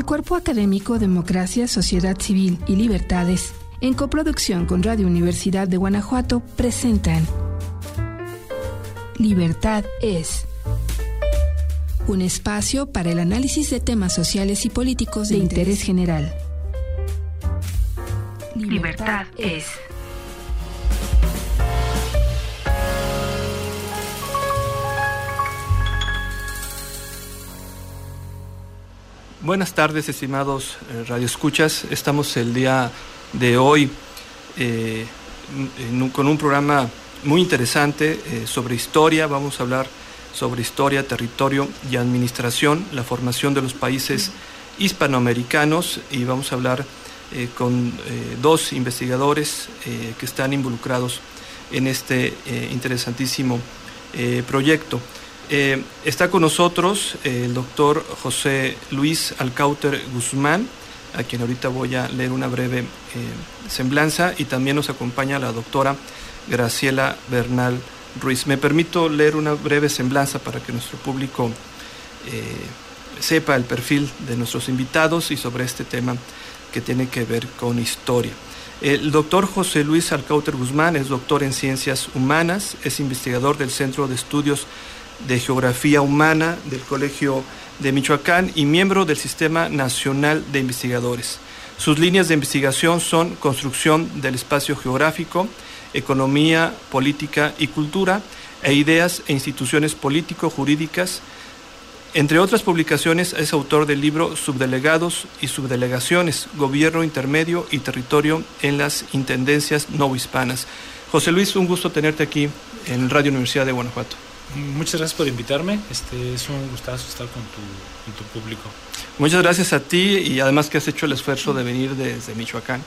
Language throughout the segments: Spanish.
El cuerpo académico Democracia, Sociedad Civil y Libertades, en coproducción con Radio Universidad de Guanajuato, presentan Libertad es un espacio para el análisis de temas sociales y políticos de, interés general. Libertad es. Buenas tardes, estimados eh, radioescuchas. Estamos el día de hoy eh, con un programa muy interesante eh, sobre historia. Vamos a hablar sobre historia, territorio y administración, la formación de los países hispanoamericanos y vamos a hablar con dos investigadores que están involucrados en este interesantísimo proyecto. Eh, está con nosotros el doctor José Luis Alcauter Guzmán, a quien ahorita voy a leer una breve eh, semblanza, y también nos acompaña la doctora Graciela Bernal Ruiz. Me permito leer una breve semblanza para que nuestro público eh, sepa el perfil de nuestros invitados y sobre este tema que tiene que ver con historia. El doctor José Luis Alcauter Guzmán es doctor en ciencias humanas, es investigador del Centro de Estudios de Geografía Humana del Colegio de Michoacán y miembro del Sistema Nacional de Investigadores. Sus líneas de investigación son construcción del espacio geográfico, economía, política y cultura, e ideas e instituciones político-jurídicas. Entre otras publicaciones, es autor del libro Subdelegados y Subdelegaciones, Gobierno Intermedio y Territorio en las Intendencias Novohispanas. José Luis, un gusto tenerte aquí en Radio Universidad de Guanajuato. Muchas gracias por invitarme. Este es un gustazo estar con tu, público. Muchas gracias a ti y además que has hecho el esfuerzo de venir desde Michoacán.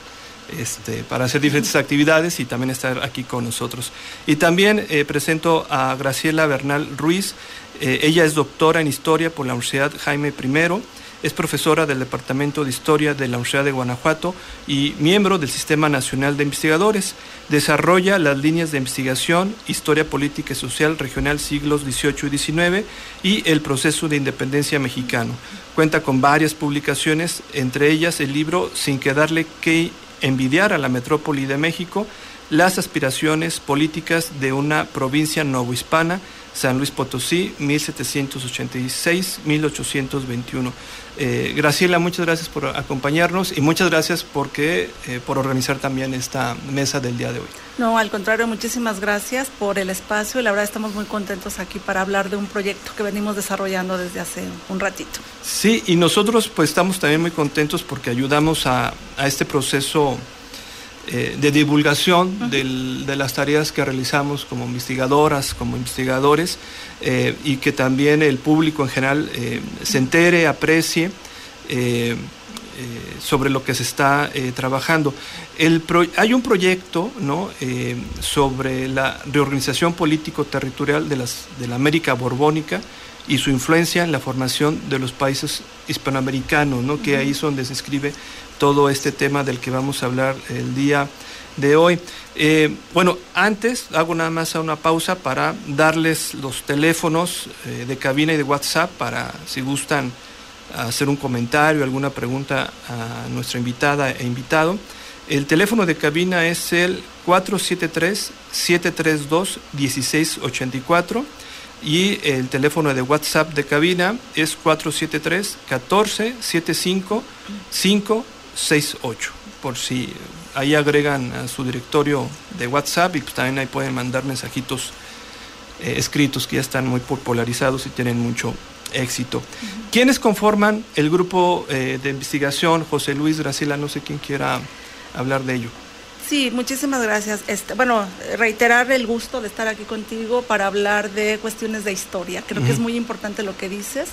Este, para hacer diferentes actividades y también estar aquí con nosotros. Y también eh, presento a Graciela Bernal Ruiz. Eh, ella es doctora en Historia por la Universidad Jaime I es profesora del Departamento de Historia de la Universidad de Guanajuato y miembro del Sistema Nacional de Investigadores. Desarrolla las líneas de investigación, Historia Política y Social Regional siglos XVIII y XIX y el proceso de independencia mexicano. Cuenta con varias publicaciones, entre ellas el libro Sin quedarle que envidiar a la metrópoli de México, las aspiraciones políticas de una provincia novohispana San Luis Potosí, 1786-1821. Eh, Graciela, muchas gracias por acompañarnos y muchas gracias porque, eh, por organizar también esta mesa del día de hoy. No, al contrario, muchísimas gracias por el espacio y la verdad estamos muy contentos aquí para hablar de un proyecto que venimos desarrollando desde hace un ratito. Sí, y nosotros pues estamos también muy contentos porque ayudamos a, a este proceso eh, de divulgación de las tareas que realizamos como investigadoras, como investigadores, eh, y que también el público en general eh, se entere, aprecie sobre lo que se está trabajando. hay un proyecto ¿no? sobre la reorganización político-territorial de, de la América borbónica, y su influencia en la formación de los países hispanoamericanos, ¿no? que ahí es donde se escribe todo este tema del que vamos a hablar el día de hoy. Eh, bueno, antes hago nada más una pausa para darles los teléfonos eh, de cabina y de WhatsApp para si gustan hacer un comentario, alguna pregunta a nuestra invitada e invitado. El teléfono de cabina es el 473-732-1684 y el teléfono de WhatsApp de cabina es 473 14 75 568 por si ahí agregan a su directorio de WhatsApp y pues también ahí pueden mandar mensajitos eh, escritos que ya están muy popularizados y tienen mucho éxito. ¿Quiénes conforman el grupo eh, de investigación? José Luis Gracila, no sé quién quiera hablar de ello. Sí, muchísimas gracias. Este, bueno, reiterar el gusto de estar aquí contigo para hablar de cuestiones de historia. Creo que es muy importante lo que dices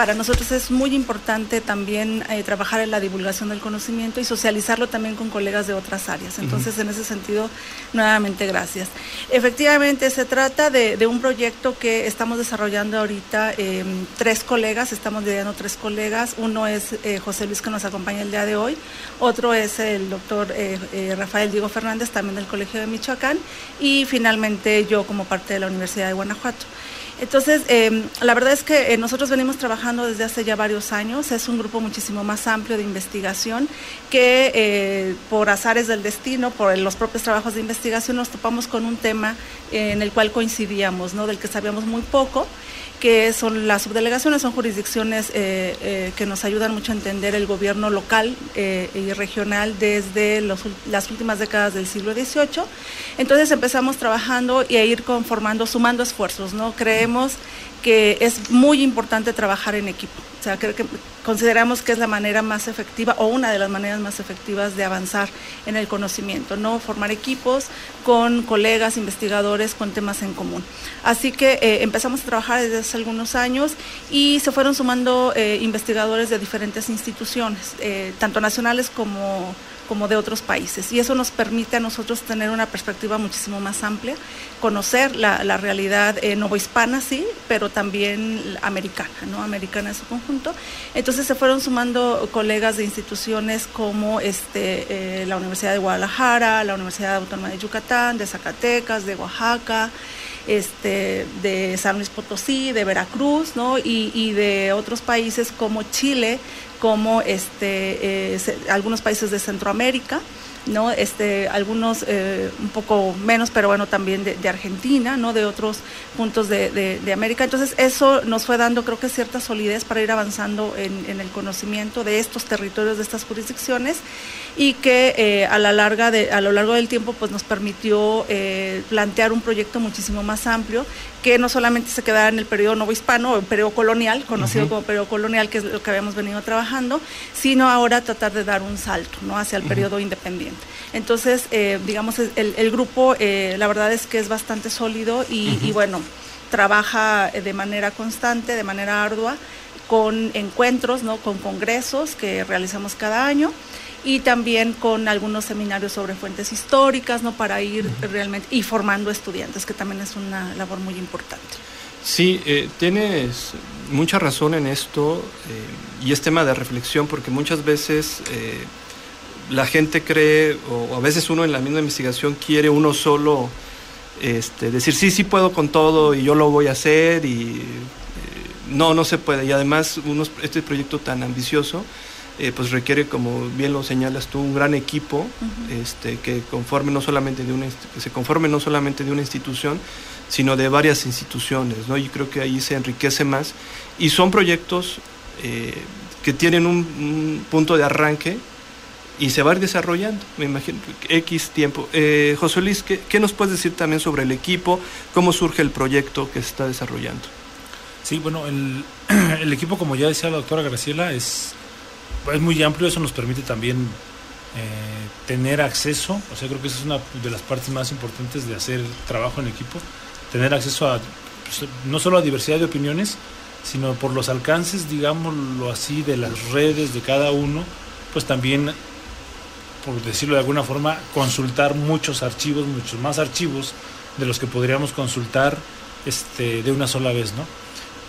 para nosotros es muy importante también eh, trabajar en la divulgación del conocimiento y socializarlo también con colegas de otras áreas. Entonces, en ese sentido, nuevamente gracias. Efectivamente, se trata de, un proyecto que estamos desarrollando ahorita em, tres colegas, estamos liderando tres colegas. Uno es eh, José Luis que nos acompaña el día de hoy, otro es el doctor eh, Rafael Diego Fernández, también del Colegio de Michoacán, y finalmente yo como parte de la Universidad de Guanajuato. Entonces, eh, la verdad es que eh, nosotros venimos trabajando desde hace ya varios años, es un grupo muchísimo más amplio de investigación que eh, por azares del destino, por los propios trabajos de investigación, nos topamos con un tema en el cual coincidíamos, ¿no? del que sabíamos muy poco que son las subdelegaciones, son jurisdicciones eh, eh, que nos ayudan mucho a entender el gobierno local eh, y regional desde los, las últimas décadas del siglo XVIII. Entonces empezamos trabajando y a ir conformando, sumando esfuerzos, ¿no? Creemos que es muy importante trabajar en equipo. O sea, creo que consideramos que es la manera más efectiva o una de las maneras más efectivas de avanzar en el conocimiento, ¿no? Formar equipos con colegas, investigadores, con temas en común. Así que eh, empezamos a trabajar desde hace algunos años y se fueron sumando eh, investigadores de diferentes instituciones, eh, tanto nacionales como como de otros países. Y eso nos permite a nosotros tener una perspectiva muchísimo más amplia, conocer la, la realidad eh, novohispana, sí, pero también americana, ¿no? Americana en su conjunto. Entonces se fueron sumando colegas de instituciones como este, eh, la Universidad de Guadalajara, la Universidad Autónoma de Yucatán, de Zacatecas, de Oaxaca, este, de San Luis Potosí, de Veracruz, ¿no? y, y de otros países como Chile, como este, eh, algunos países de Centroamérica. ¿No? Este, algunos eh, un poco menos, pero bueno, también de, de Argentina, ¿no? De otros puntos de, de, de, América. Entonces, eso nos fue dando, creo que, cierta solidez para ir avanzando en, en el conocimiento de estos territorios, de estas jurisdicciones, y que eh, a, la larga de, a lo largo del tiempo, pues nos permitió eh, plantear un proyecto muchísimo más amplio, que no solamente se quedara en el periodo novohispano o el periodo colonial, conocido uh -huh. como periodo colonial, que es lo que habíamos venido trabajando, sino ahora tratar de dar un salto, ¿no? Hacia el uh -huh. periodo Entonces, eh, digamos, el, el grupo, eh, la verdad es que es bastante sólido y, uh -huh. y, bueno, trabaja de manera constante, de manera ardua, con encuentros, ¿no? con congresos que realizamos cada año y también con algunos seminarios sobre fuentes históricas, ¿no? Para ir uh -huh. realmente y formando estudiantes, que también es una labor muy importante. Sí, eh, tienes mucha razón en esto eh, y es tema de reflexión porque muchas veces eh, la gente cree, o a veces uno en la misma investigación quiere uno solo este, decir, sí, sí puedo con todo y yo lo voy a hacer y no, no se puede. Y además unos, este proyecto tan ambicioso, eh, pues requiere, como bien lo señalas tú, un gran equipo uh -huh. este, que, conforme no solamente de una, que se conforme no solamente de una institución, sino de varias instituciones, ¿no? Y creo que ahí se enriquece más. Y son proyectos eh, que tienen un, un, punto de arranque y se va a ir desarrollando, me imagino, X tiempo. Eh, José Luis, ¿qué, ¿qué, nos puedes decir también sobre el equipo? ¿Cómo surge el proyecto que se está desarrollando? Sí, bueno, el, el equipo, como ya decía la doctora Graciela, es es muy amplio, eso nos permite también eh, tener acceso, o sea, creo que esa es una de las partes más importantes de hacer trabajo en equipo, tener acceso a pues, no solo a diversidad de opiniones, sino por los alcances, digámoslo así, de las redes de cada uno, pues también, por decirlo de alguna forma, consultar muchos archivos, muchos más archivos de los que podríamos consultar este, de una sola vez, ¿no?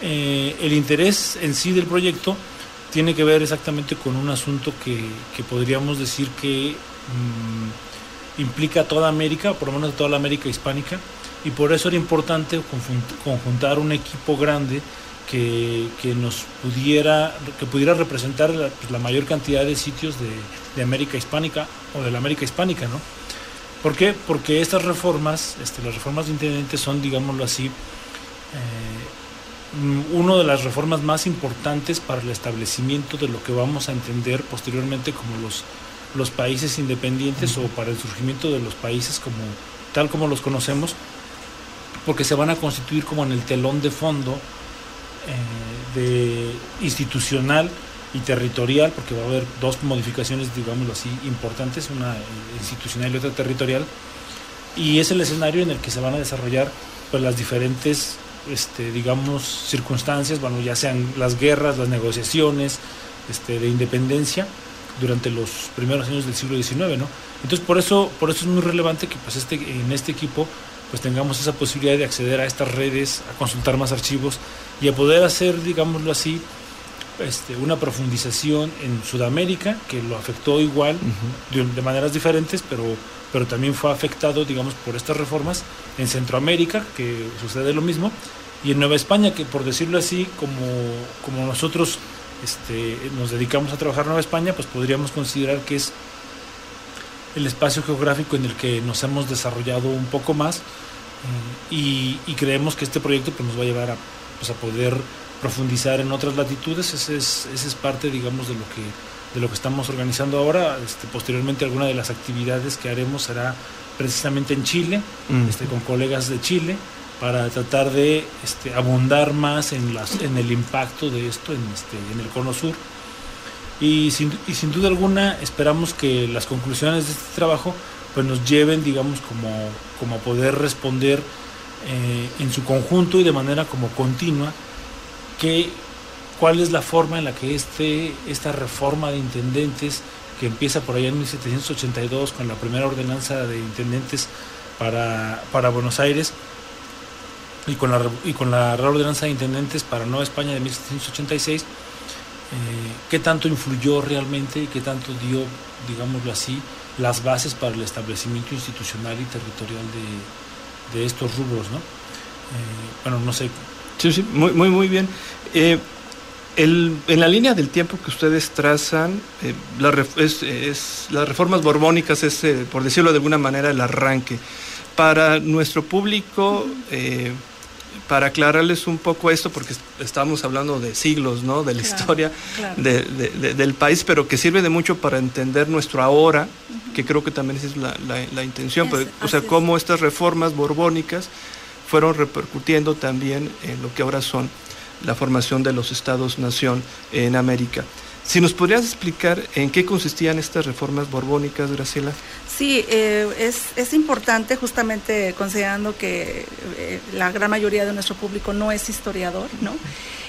Eh, el interés en sí del proyecto tiene que ver exactamente con un asunto que, que podríamos decir que mmm, implica toda América, por lo menos toda la América hispánica, y por eso era importante conjuntar un equipo grande que, que nos pudiera, que pudiera representar la, pues, la mayor cantidad de sitios de, de, América hispánica o de la América hispánica, ¿no? ¿Por qué? Porque estas reformas, este, las reformas de intendentes son, digámoslo así, eh, una de las reformas más importantes para el establecimiento de lo que vamos a entender posteriormente como los, los países independientes uh -huh. o para el surgimiento de los países como tal como los conocemos, porque se van a constituir como en el telón de fondo eh, de institucional y territorial, porque va a haber dos modificaciones, digámoslo así, importantes, una institucional y otra territorial, y es el escenario en el que se van a desarrollar pues, las diferentes este, digamos, circunstancias, bueno, ya sean las guerras, las negociaciones este, de independencia durante los primeros años del siglo XIX, ¿no? Entonces, por eso, por eso es muy relevante que pues, este, en este equipo pues tengamos esa posibilidad de acceder a estas redes, a consultar más archivos y a poder hacer, digámoslo así, este, una profundización en Sudamérica, que lo afectó igual, uh -huh. de, de maneras diferentes, pero pero también fue afectado, digamos, por estas reformas en Centroamérica, que sucede lo mismo, Y en Nueva España, que por decirlo así, como, como nosotros este, nos dedicamos a trabajar en Nueva España, pues podríamos considerar que es el espacio geográfico en el que nos hemos desarrollado un poco más eh, y, creemos que este proyecto pues, nos va a llevar a, pues, a poder profundizar en otras latitudes. Ese es, ese es parte, digamos, de lo que de lo que estamos organizando ahora. Este, posteriormente, alguna de las actividades que haremos será precisamente en Chile, mm. este, con colegas de Chile, para tratar de este, abundar más en, las, en el impacto de esto en, este, en el Cono Sur. Y sin, duda alguna esperamos que las conclusiones de este trabajo pues nos lleven, digamos, como, como a poder responder eh, en su conjunto y de manera como continua que cuál es la forma en la que este, esta reforma de intendentes que empieza por allá en 1782 con la primera ordenanza de intendentes para, para Buenos Aires y con, la, y con la Real Ordenanza de Intendentes para Nueva España de 1786, eh, qué tanto influyó realmente y qué tanto dio, digámoslo así, las bases para el establecimiento institucional y territorial de, estos rubros, ¿no? Eh, bueno, no sé. Sí, sí, muy, muy, muy bien. Eh, el, en la línea del tiempo que ustedes trazan, eh, las reformas borbónicas es, eh, por decirlo de alguna manera, el arranque. Para nuestro público, eh, para aclararles un poco esto, porque estamos hablando de siglos, ¿no? De la historia De, de, del país, pero que sirve de mucho para entender nuestro ahora, que creo que también es la, la, la intención. pero, o sea, cómo estas reformas borbónicas fueron repercutiendo también en lo que ahora son la formación de los estados-nación en América. Si nos podrías explicar en qué consistían estas reformas borbónicas, Graciela. Sí, eh, es, es, importante justamente considerando que eh, la gran mayoría de nuestro público no es historiador, ¿no?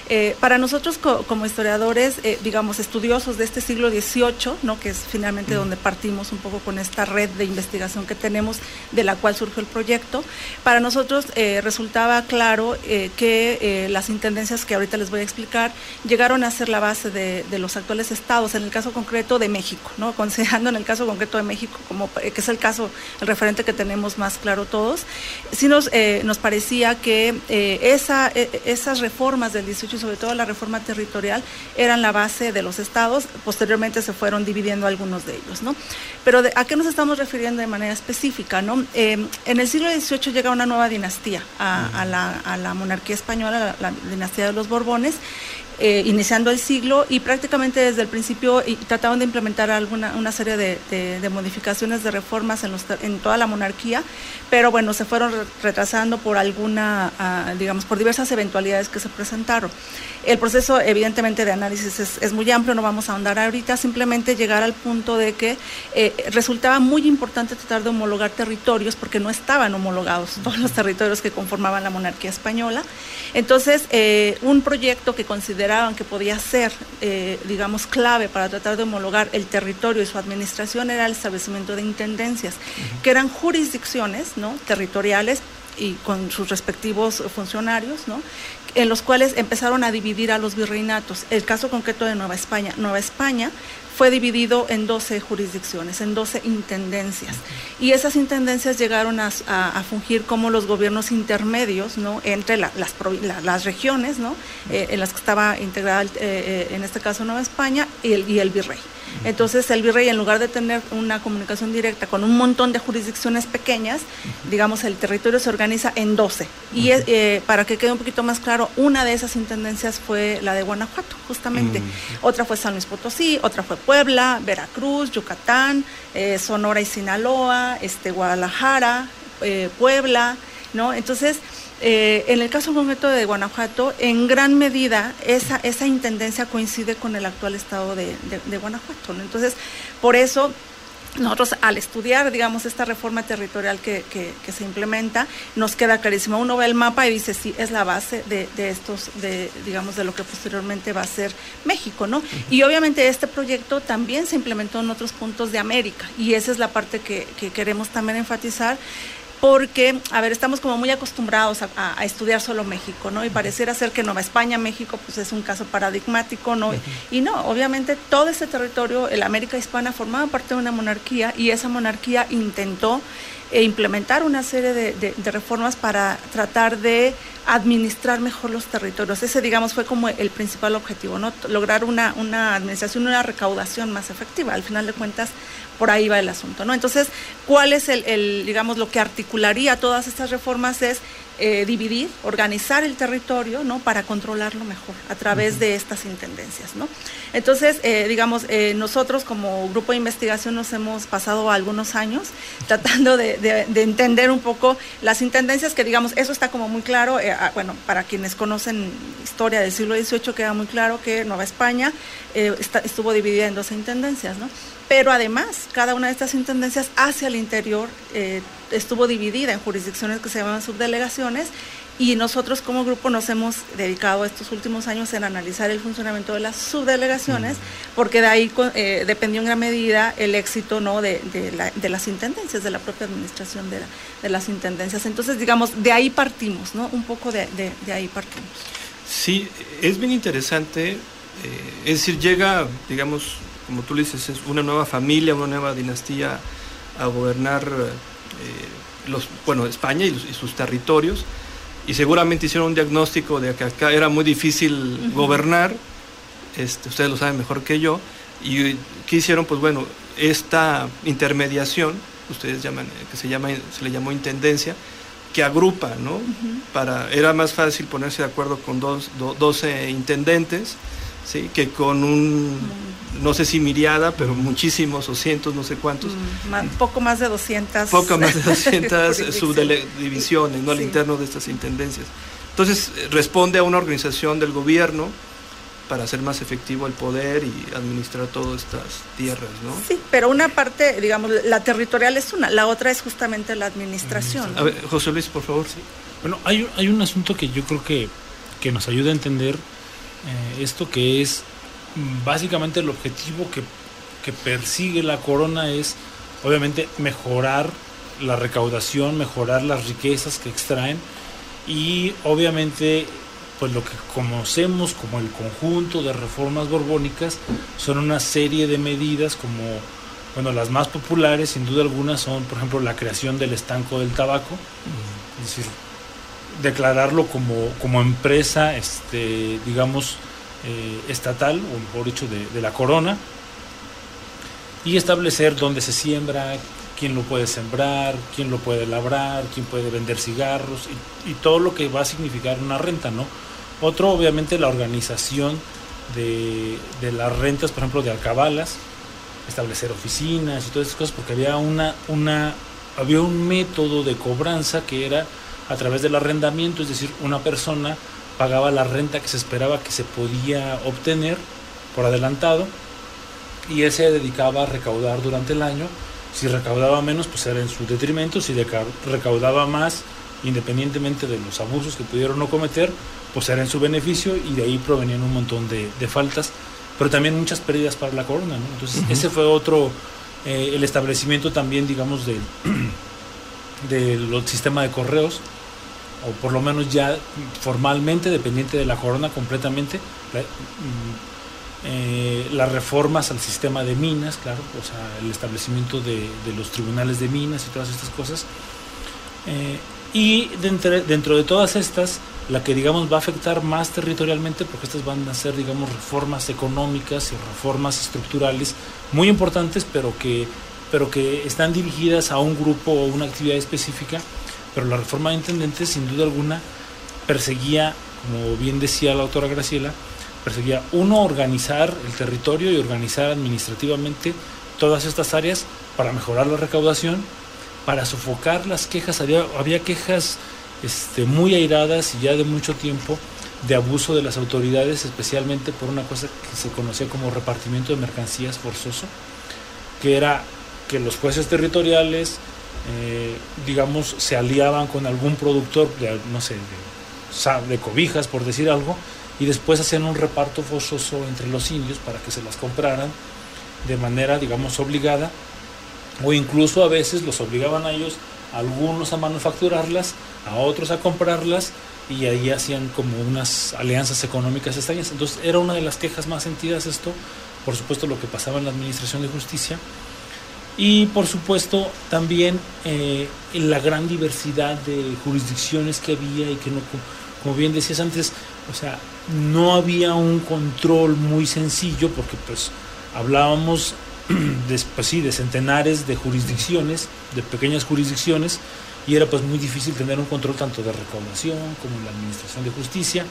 Eh, para nosotros como historiadores, eh, digamos, estudiosos de este siglo XVIII, ¿no? que es finalmente donde partimos un poco con esta red de investigación que tenemos, de la cual surgió el proyecto, para nosotros eh, resultaba claro que las intendencias que ahorita les voy a explicar llegaron a ser la base de, los actuales estados, en el caso concreto de México, ¿no? considerando en el caso concreto de México, como que es el caso, el referente que tenemos más claro todos, sí nos, nos parecía que esa, esas reformas del 18 y sobre todo la reforma territorial, eran la base de los estados. Posteriormente se fueron dividiendo algunos de ellos, ¿no? Pero ¿a qué nos estamos refiriendo de manera específica, no? Eh, en el siglo XVIII llega una nueva dinastía a, la, monarquía española, la, dinastía de los Borbones, eh, iniciando el siglo y prácticamente desde el principio trataban de implementar alguna una serie de, modificaciones, de reformas en, los, en, toda la monarquía, pero bueno, se fueron retrasando por alguna, ah, digamos, por diversas eventualidades que se presentaron. El proceso, evidentemente, de análisis es, muy amplio, no vamos a ahondar ahorita, simplemente llegar al punto de que eh, resultaba muy importante tratar de homologar territorios porque no estaban homologados todos los territorios que conformaban la monarquía española. Entonces, eh, un proyecto que consideraban que podía ser, eh, digamos, clave para tratar de homologar el territorio y su administración era el establecimiento de intendencias, que eran jurisdicciones ¿no? territoriales y con sus respectivos funcionarios, ¿no? en los cuales empezaron a dividir a los virreinatos. El caso concreto de Nueva España. Nueva España fue dividido en 12 jurisdicciones, en 12 intendencias. Y esas intendencias llegaron a, fungir como los gobiernos intermedios ¿no? entre las, las, regiones ¿no? Eh, en las que estaba integrada, eh, eh, en este caso Nueva España, y el, y el virrey. Entonces el virrey, en lugar de tener una comunicación directa con un montón de jurisdicciones pequeñas, digamos, el territorio se organiza en 12. Y eh, para que quede un poquito más claro, una de esas intendencias fue la de Guanajuato, justamente. Otra fue San Luis Potosí, otra fue Puebla, Veracruz, Yucatán, eh, Sonora y Sinaloa, este, Guadalajara, eh, Puebla, ¿no? Entonces, eh, en el caso concreto de Guanajuato, en gran medida esa, esa intendencia coincide con el actual estado de, Guanajuato. Entonces, por eso nosotros al estudiar, digamos, esta reforma territorial que, se implementa, nos queda clarísimo. Uno ve el mapa y dice, sí, es la base de, estos, de, digamos, de lo que posteriormente va a ser México, ¿no? Y obviamente este proyecto también se implementó en otros puntos de América y esa es la parte que, que queremos también enfatizar porque, a ver, estamos como muy acostumbrados a, estudiar solo México, ¿no? Y pareciera ser que Nueva España, México, pues es un caso paradigmático, ¿no? Y no, obviamente todo ese territorio, el América Hispana, formaba parte de una monarquía y esa monarquía intentó e implementar una serie de, reformas para tratar de administrar mejor los territorios. Ese, digamos, fue como el principal objetivo, ¿no? Lograr una, una administración, una recaudación más efectiva. Al final de cuentas, por ahí va el asunto, ¿no? Entonces, ¿cuál es el, el digamos, lo que articularía todas estas reformas? Es eh, dividir, organizar el territorio, ¿no? Para controlarlo mejor a través de estas intendencias, ¿no? Entonces, eh, digamos, eh, nosotros como grupo de investigación nos hemos pasado algunos años tratando de, entender un poco las intendencias, que digamos, eso está como muy claro, ah, bueno, para quienes conocen historia del siglo XVIII queda muy claro que Nueva España estuvo dividida en dos intendencias, ¿no? Pero además, cada una de estas intendencias hacia el interior estuvo dividida en jurisdicciones que se llaman subdelegaciones y nosotros como grupo nos hemos dedicado estos últimos años en analizar el funcionamiento de las subdelegaciones, porque de ahí eh, dependió en gran medida el éxito ¿no? de, las intendencias, de la propia administración de, las intendencias. Entonces, digamos, de ahí partimos, ¿no? Un poco de, ahí partimos. Sí, es bien interesante, eh, es decir, llega, digamos, como tú le dices, es una nueva familia, una nueva dinastía a gobernar eh, los, bueno, España y, sus territorios, y seguramente hicieron un diagnóstico de que acá era muy difícil gobernar, este, ustedes lo saben mejor que yo, y ¿qué hicieron? Pues bueno, esta intermediación, ustedes llaman, que se, llama, se le llamó intendencia, que agrupa, ¿no? Para, era más fácil ponerse de acuerdo con dos, 12 intendentes, ¿sí? Que con un no sé si miriada, pero muchísimos o cientos, no sé cuántos. Mm, poco más de 200. Poco más de 200 subdivisiones, ¿no? Al interno de estas intendencias. Entonces, responde a una organización del gobierno para hacer más efectivo el poder y administrar todas estas tierras, ¿no? Sí, pero una parte, digamos, la territorial es una, la otra es justamente la administración. A ver, José Luis, por favor. Sí. Bueno, hay, hay un asunto que yo creo que, que nos ayuda a entender eh, esto que es básicamente el objetivo que, persigue la corona es obviamente mejorar la recaudación, mejorar las riquezas que extraen y obviamente pues lo que conocemos como el conjunto de reformas borbónicas son una serie de medidas como bueno las más populares sin duda alguna son por ejemplo la creación del estanco del tabaco. Es decir declararlo como, como empresa este digamos eh, estatal, o por hecho de, la corona, y establecer dónde se siembra, quién lo puede sembrar, quién lo puede labrar, quién puede vender cigarros y, todo lo que va a significar una renta, ¿no? Otro, obviamente, la organización de, las rentas, por ejemplo, de alcabalas, establecer oficinas y todas esas cosas, porque había una, una, había un método de cobranza que era a través del arrendamiento, es decir, una persona pagaba la renta que se esperaba que se podía obtener por adelantado y él se dedicaba a recaudar durante el año. Si recaudaba menos, pues era en su detrimento. Si recaudaba más, independientemente de los abusos que pudieron no cometer, pues era en su beneficio y de ahí provenían un montón de, faltas, pero también muchas pérdidas para la corona. Entonces, ese fue otro, eh, el establecimiento también, digamos, del, del sistema de correos o por lo menos ya formalmente dependiente de la corona completamente, mm, eh, las reformas al sistema de minas, claro, o sea, el establecimiento de, los tribunales de minas y todas estas cosas. Eh, y dentro, dentro de todas estas, la que digamos va a afectar más territorialmente, porque estas van a ser digamos reformas económicas y reformas estructurales muy importantes, pero que, pero que están dirigidas a un grupo o una actividad específica, pero la reforma de intendentes sin duda alguna perseguía, como bien decía la autora Graciela, perseguía uno organizar el territorio y organizar administrativamente todas estas áreas para mejorar la recaudación, para sofocar las quejas. Había, había quejas este, muy airadas y ya de mucho tiempo de abuso de las autoridades, especialmente por una cosa que se conocía como repartimiento de mercancías forzoso, que era que los jueces territoriales, eh, digamos, se aliaban con algún productor, de, no sé, de, cobijas, por decir algo, y después hacían un reparto forzoso entre los indios para que se las compraran de manera, digamos, obligada, o incluso a veces los obligaban a ellos, algunos a manufacturarlas, a otros a comprarlas, y ahí hacían como unas alianzas económicas extrañas. Entonces era una de las quejas más sentidas esto, por supuesto lo que pasaba en la Administración de Justicia, y por supuesto también eh, la gran diversidad de jurisdicciones que había y que no como bien decías antes, o sea, no había un control muy sencillo porque pues hablábamos de, pues, sí, de centenares de jurisdicciones, de pequeñas jurisdicciones, y era pues muy difícil tener un control tanto de recaudación como la administración de justicia.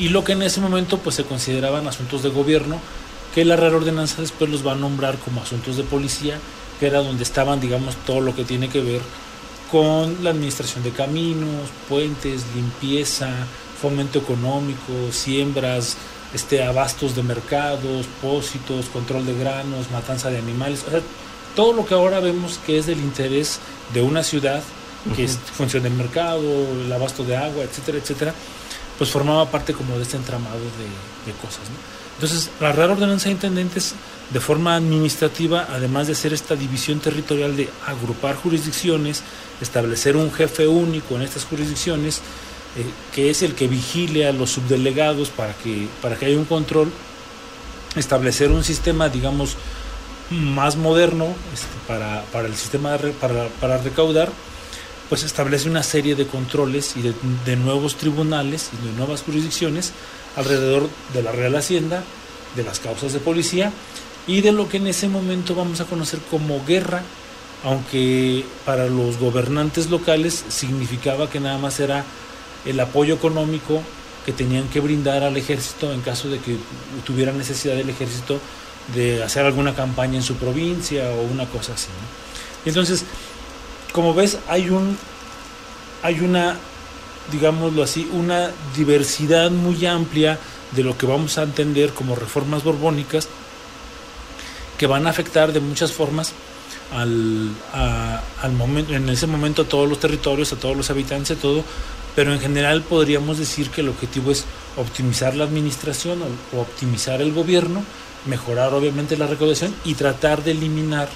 Y lo que en ese momento pues se consideraban asuntos de gobierno, que la Real Ordenanza después los va a nombrar como asuntos de policía, que era donde estaban, digamos, todo lo que tiene que ver con la administración de caminos, puentes, limpieza, fomento económico, siembras, este, abastos de mercados, pósitos, control de granos, matanza de animales, o sea, todo lo que ahora vemos que es del interés de una ciudad, que es función del mercado, el abasto de agua, etcétera, etcétera, pues formaba parte como de este entramado de, cosas. Entonces, la Real Ordenanza de Intendentes, de forma administrativa, además de hacer esta división territorial de agrupar jurisdicciones, establecer un jefe único en estas jurisdicciones, eh, que es el que vigile a los subdelegados para que, para que haya un control, establecer un sistema, digamos, más moderno este, para, para, el sistema para, para, recaudar, pues establece una serie de controles y de, nuevos tribunales y de nuevas jurisdicciones alrededor de la Real Hacienda, de las causas de policía y de lo que en ese momento vamos a conocer como guerra, aunque para los gobernantes locales significaba que nada más era el apoyo económico que tenían que brindar al ejército en caso de que tuviera necesidad del ejército de hacer alguna campaña en su provincia o una cosa así. entonces, como ves, hay un hay una digámoslo así, una diversidad muy amplia de lo que vamos a entender como reformas borbónicas que van a afectar de muchas formas al, al momento, en ese momento a todos los territorios, a todos los habitantes, a todo, pero en general podríamos decir que el objetivo es optimizar la administración o, optimizar el gobierno, mejorar obviamente la recaudación y tratar de eliminar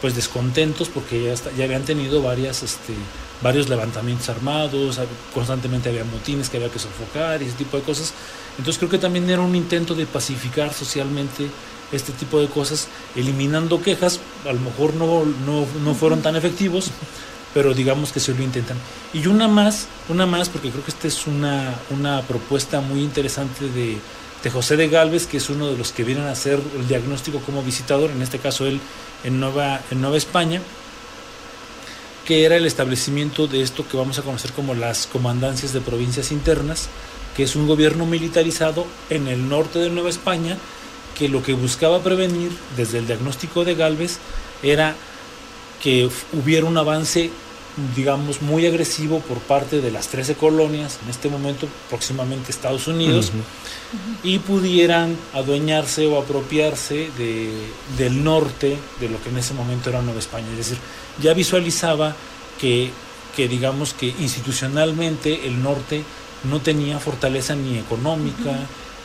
pues descontentos porque ya, ya habían tenido varias este, varios levantamientos armados, constantemente había motines que había que sofocar y ese tipo de cosas. Entonces creo que también era un intento de pacificar socialmente este tipo de cosas, eliminando quejas, a lo mejor no, no, no fueron tan efectivos, pero digamos que se lo intentan. Y una más, una más, porque creo que esta es una, una propuesta muy interesante de, de, José de Galvez, que es uno de los que vienen a hacer el diagnóstico como visitador, en este caso él en Nueva, en Nueva España, que era el establecimiento de esto que vamos a conocer como las comandancias de provincias internas, que es un gobierno militarizado en el norte de Nueva España, que lo que buscaba prevenir desde el diagnóstico de Galvez era que hubiera un avance, digamos, muy agresivo por parte de las 13 colonias, en este momento próximamente Estados Unidos, y pudieran adueñarse o apropiarse de, del norte de lo que en ese momento era Nueva España. Es decir, ya visualizaba que, que digamos que institucionalmente el norte no tenía fortaleza ni económica,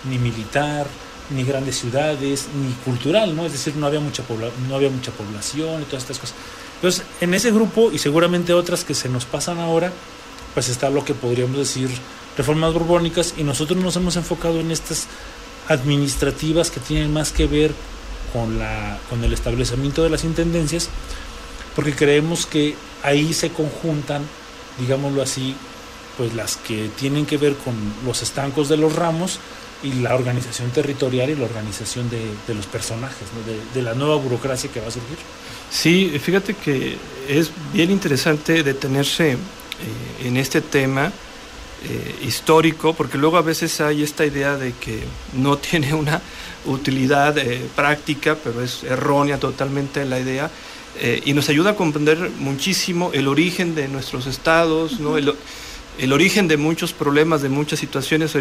ni militar, ni grandes ciudades, ni cultural, ¿no? Es decir, no había mucha, no había mucha población y todas estas cosas. Entonces, en ese grupo y seguramente otras que se nos pasan ahora, pues está lo que podríamos decir reformas borbónicas y nosotros nos hemos enfocado en estas administrativas que tienen más que ver con, la, con el establecimiento de las intendencias, porque creemos que ahí se conjuntan, digámoslo así, pues las que tienen que ver con los estancos de los ramos y la organización territorial y la organización de, de los personajes, de, de, la nueva burocracia que va a surgir. Sí, fíjate que es bien interesante detenerse eh, en este tema eh, histórico, porque luego a veces hay esta idea de que no tiene una utilidad eh, práctica, pero es errónea totalmente la idea, y nos ayuda a comprender muchísimo el origen de nuestros estados, ¿no? el, el origen de muchos problemas, de muchas situaciones.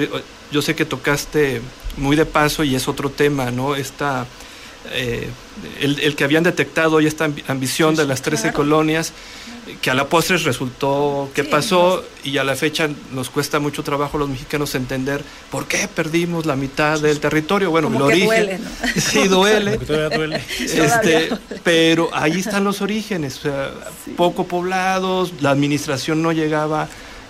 Yo sé que tocaste muy de paso y es otro tema, ¿no? Esta eh, el, que habían detectado y esta ambición de las 13 colonias, que a la postre resultó que pasó y a la fecha nos cuesta mucho trabajo a los mexicanos entender por qué perdimos la mitad del territorio. Bueno, el origen. Duele, Sí, duele. este, pero ahí están los orígenes, poco poblados, la administración no llegaba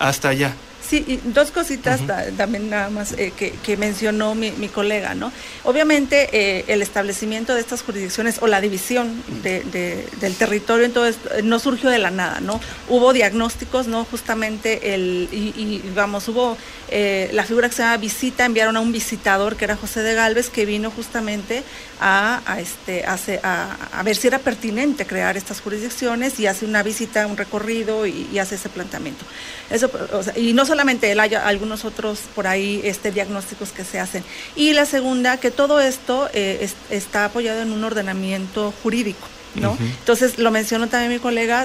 hasta allá. Sí, y dos cositas también nada más eh, que, mencionó mi, colega, ¿no? Obviamente eh, el establecimiento de estas jurisdicciones o la división del territorio entonces no surgió de la nada, ¿no? Hubo diagnósticos, ¿no? Justamente el, y, vamos, hubo eh, la figura que se llama visita, enviaron a un visitador que era José de Galvez, que vino justamente a, este, a, ver si era pertinente crear estas jurisdicciones y hace una visita, un recorrido y, hace ese planteamiento. Eso, y no solamente él, hay algunos otros por ahí este, diagnósticos que se hacen. Y la segunda, que todo esto eh, está apoyado en un ordenamiento jurídico. ¿no? Entonces, lo mencionó también mi colega,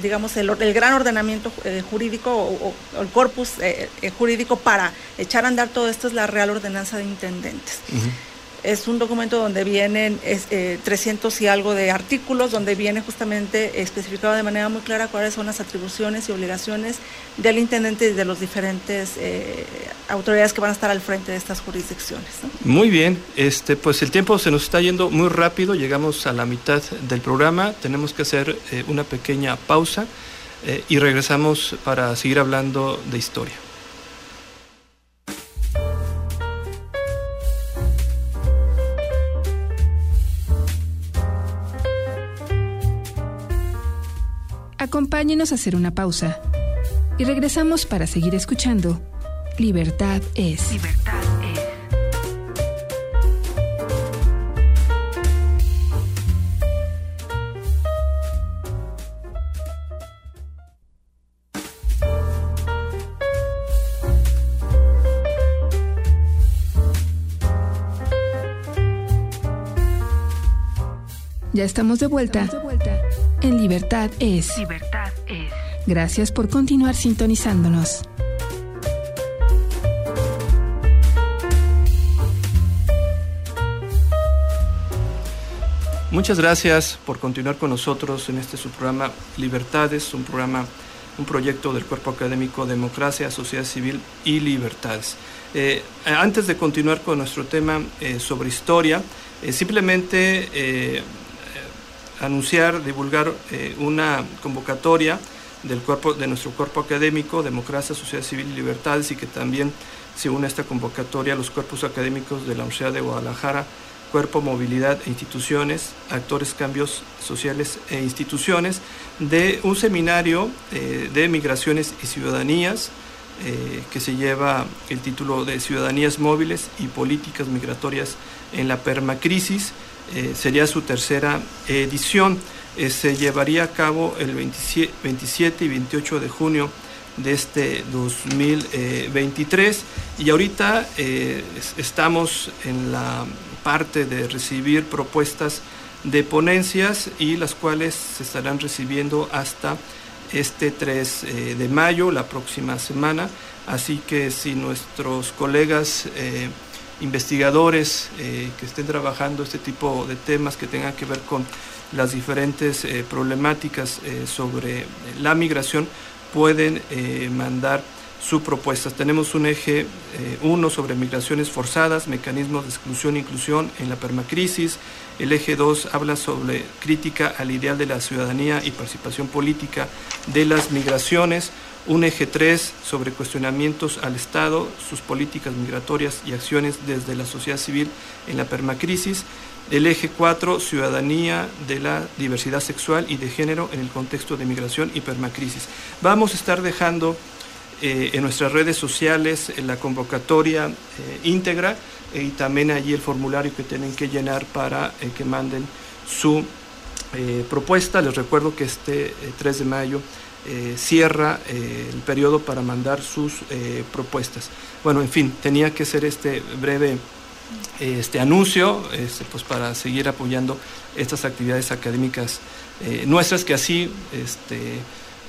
digamos, el, gran ordenamiento eh, jurídico o, el corpus eh, jurídico para echar a andar todo esto es la Real Ordenanza de Intendentes. Es un documento donde vienen 300 eh, y algo de artículos, donde viene justamente especificado de manera muy clara cuáles son las atribuciones y obligaciones del intendente y de las diferentes eh, autoridades que van a estar al frente de estas jurisdicciones. Muy bien, este, pues el tiempo se nos está yendo muy rápido, llegamos a la mitad del programa, tenemos que hacer eh, una pequeña pausa y regresamos para seguir hablando de historia. Acompáñenos a hacer una pausa y regresamos para seguir escuchando. Libertad es. Libertad es. Ya estamos de vuelta. Estamos de vuelta en Libertad es. Libertad es. Gracias por continuar sintonizándonos. Muchas gracias por continuar con nosotros en este su programa Libertades, un programa, un proyecto del Cuerpo Académico Democracia, Sociedad Civil y Libertades. Eh, antes de continuar con nuestro tema eh, sobre historia, eh, simplemente anunciar, divulgar eh, una convocatoria del cuerpo, de nuestro cuerpo académico, Democracia, Sociedad Civil y Libertades, y que también se une a esta convocatoria a los cuerpos académicos de la Universidad de Guadalajara, Cuerpo, Movilidad e Instituciones, Actores, Cambios Sociales e Instituciones, de un seminario eh, de migraciones y ciudadanías, eh, que se lleva el título de Ciudadanías Móviles y Políticas Migratorias en la Permacrisis, eh, sería su tercera edición. Eh, se llevaría a cabo el 27, y 28 de junio de este 2023 y ahorita eh, estamos en la parte de recibir propuestas de ponencias y las cuales se estarán recibiendo hasta este 3 de mayo, la próxima semana. Así que si nuestros colegas investigadores eh, que estén trabajando este tipo de temas que tengan que ver con las diferentes eh, problemáticas eh, sobre la migración pueden mandar sus propuestas. Tenemos un eje uno sobre migraciones forzadas, mecanismos de exclusión e inclusión en la permacrisis. El eje 2 habla sobre crítica al ideal de la ciudadanía y participación política de las migraciones un eje 3 sobre cuestionamientos al Estado, sus políticas migratorias y acciones desde la sociedad civil en la permacrisis, el eje 4, ciudadanía de la diversidad sexual y de género en el contexto de migración y permacrisis. Vamos a estar dejando eh, en nuestras redes sociales la convocatoria eh, íntegra eh, y también allí el formulario que tienen que llenar para que manden su propuesta. Les recuerdo que este 3 de mayo eh, cierra eh, el periodo para mandar sus eh, propuestas. Bueno, en fin, tenía que ser este breve este anuncio este, pues para seguir apoyando estas actividades académicas nuestras que así este,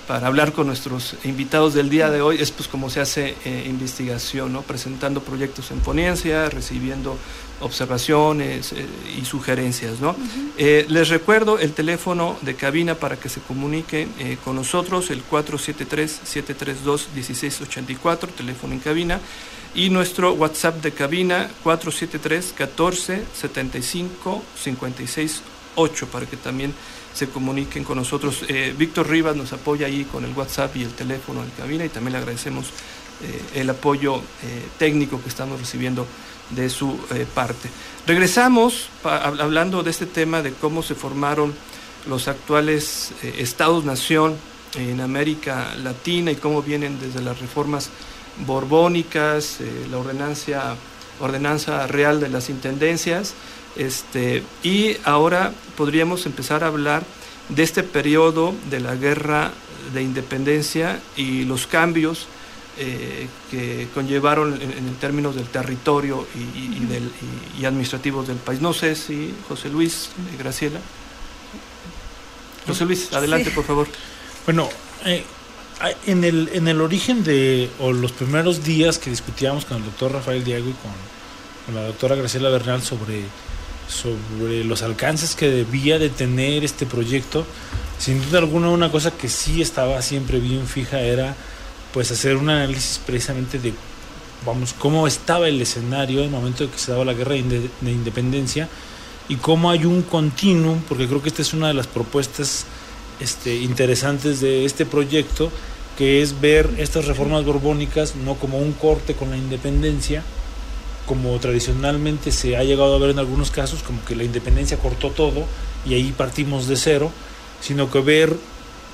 para hablar con nuestros invitados del día de hoy es pues como se hace investigación, ¿no? presentando proyectos en ponencia, recibiendo observaciones eh, y sugerencias. ¿no? Eh, les recuerdo el teléfono de cabina para que se comuniquen con nosotros, el 473-732-1684, teléfono en cabina, y nuestro WhatsApp de cabina 473 14 75 56 8 para que también se comuniquen con nosotros. Eh, Víctor Rivas nos apoya ahí con el WhatsApp y el teléfono en cabina y también le agradecemos el apoyo técnico que estamos recibiendo de su parte. Regresamos hablando de este tema de cómo se formaron los actuales estados-nación en América Latina y cómo vienen desde las reformas borbónicas, la ordenancia, ordenanza real de las intendencias, este, y ahora podríamos empezar a hablar de este periodo de la guerra de independencia y los cambios eh, que conllevaron en, términos del territorio y, del, y, administrativos del país. No sé si José Luis, eh, Graciela. José Luis, adelante por favor. Bueno, eh, en, el, en el origen de, o los primeros días que discutíamos con el doctor Rafael Diego y con, con la doctora Graciela Bernal sobre sobre los alcances que debía de tener este proyecto, sin duda alguna una cosa que sí estaba siempre bien fija era pues hacer un análisis precisamente de vamos cómo estaba el escenario en el momento de que se daba la guerra de independencia y cómo hay un continuum, porque creo que esta es una de las propuestas este, interesantes de este proyecto, que es ver estas reformas borbónicas no como un corte con la independencia, como tradicionalmente se ha llegado a ver en algunos casos, como que la independencia cortó todo y ahí partimos de cero, sino que ver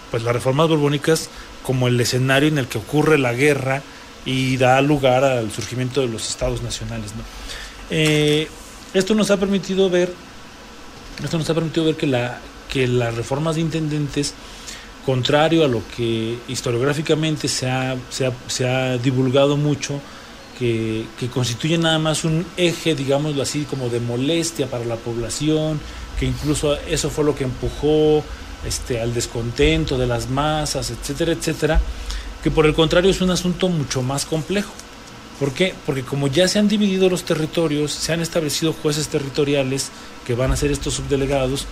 pues las reformas borbónicas como el escenario en el que ocurre la guerra y da lugar al surgimiento de los estados nacionales. Eh, esto nos ha permitido ver, esto nos ha permitido ver que, la, que las reformas de intendentes, contrario a lo que historiográficamente se ha, se ha, se ha divulgado mucho, que, que constituyen nada más un eje, digámoslo así, como de molestia para la población, que incluso eso fue lo que empujó este, al descontento de las masas, etcétera, etcétera, que por el contrario es un asunto mucho más complejo. ¿Por qué? Porque como ya se han dividido los territorios, se han establecido jueces territoriales que van a ser estos subdelegados,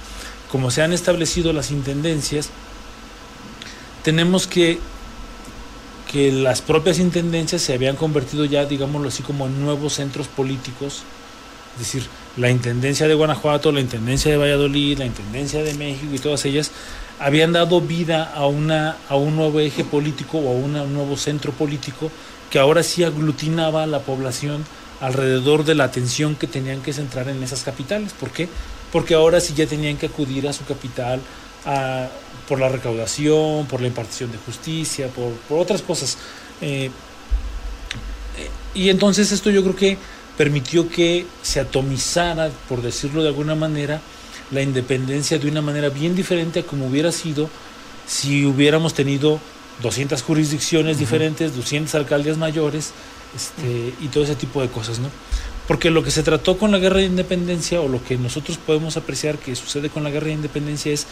como se han establecido las intendencias, tenemos que que las propias intendencias se habían convertido ya, digámoslo así, como en nuevos centros políticos. Es decir, la Intendencia de Guanajuato, la Intendencia de Valladolid, la Intendencia de México y todas ellas habían dado vida a, una, a un nuevo eje político o a un nuevo centro político que ahora sí aglutinaba a la población alrededor de la atención que tenían que centrar en esas capitales. ¿Por qué? Porque ahora sí ya tenían que acudir a su capital a por la recaudación, por la impartición de justicia, por, otras cosas. Eh, y entonces esto yo creo que permitió que se atomizara, por decirlo de alguna manera, la independencia de una manera bien diferente a como hubiera sido si hubiéramos tenido 200 jurisdicciones diferentes, 200 alcaldes mayores este, y todo ese tipo de cosas, ¿no? Porque lo que se trató con la guerra de independencia o lo que nosotros podemos apreciar que sucede con la guerra de independencia es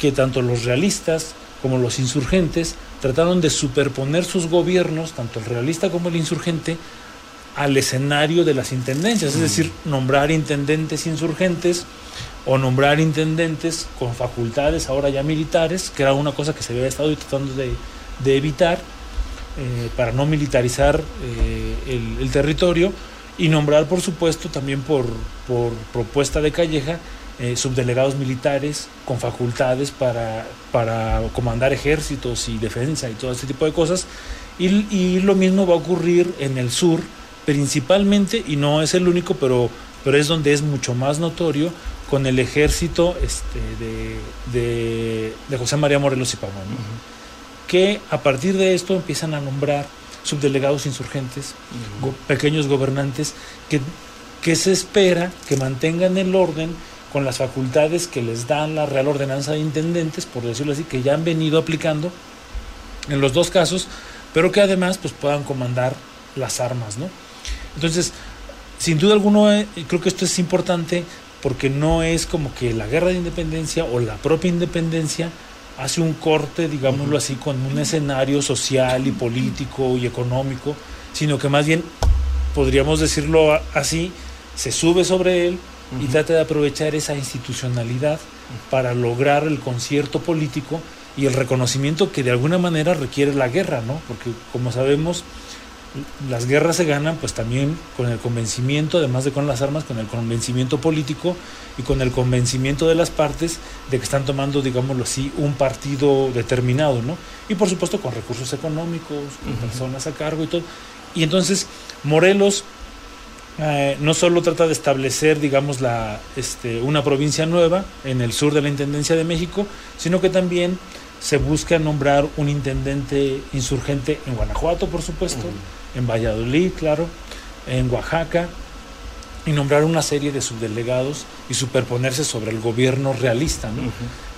que tanto los realistas como los insurgentes trataron de superponer sus gobiernos, tanto el realista como el insurgente, al escenario de las intendencias, es mm. decir, nombrar intendentes insurgentes o nombrar intendentes con facultades ahora ya militares, que era una cosa que se había estado tratando de, evitar eh, para no militarizar eh, el, territorio y nombrar, por supuesto, también por, por propuesta de Calleja, eh, subdelegados militares con facultades para, para comandar ejércitos y defensa y todo ese tipo de cosas. Y, lo mismo va a ocurrir en el sur, principalmente, y no es el único, pero, pero es donde es mucho más notorio, con el ejército este, de, de, José María Morelos y Pavón, que a partir de esto empiezan a nombrar subdelegados insurgentes, pequeños gobernantes, que, que se espera que mantengan el orden con las facultades que les dan la Real Ordenanza de Intendentes, por decirlo así, que ya han venido aplicando en los dos casos, pero que además pues, puedan comandar las armas. ¿no? Entonces, sin duda alguna, eh, creo que esto es importante porque no es como que la guerra de independencia o la propia independencia hace un corte, digámoslo así, con un escenario social y político y económico, sino que más bien, podríamos decirlo así, se sube sobre él y trata de aprovechar esa institucionalidad para lograr el concierto político y el reconocimiento que de alguna manera requiere la guerra, ¿no? Porque como sabemos, las guerras se ganan pues también con el convencimiento, además de con las armas, con el convencimiento político y con el convencimiento de las partes de que están tomando, digámoslo así, un partido determinado, ¿no? Y por supuesto con recursos económicos, con personas a cargo y todo. Y entonces Morelos eh, no solo trata de establecer, digamos, la, este, una provincia nueva en el sur de la Intendencia de México, sino que también se busca nombrar un intendente insurgente en Guanajuato, por supuesto, en Valladolid, claro, en Oaxaca, y nombrar una serie de subdelegados y superponerse sobre el gobierno realista. ¿no?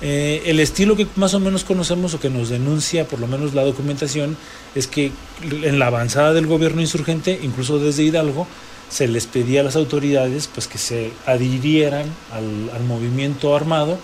Eh, el estilo que más o menos conocemos o que nos denuncia, por lo menos la documentación, es que en la avanzada del gobierno insurgente, incluso desde Hidalgo, se les pedía a las autoridades pues que se adhirieran al, al, movimiento armado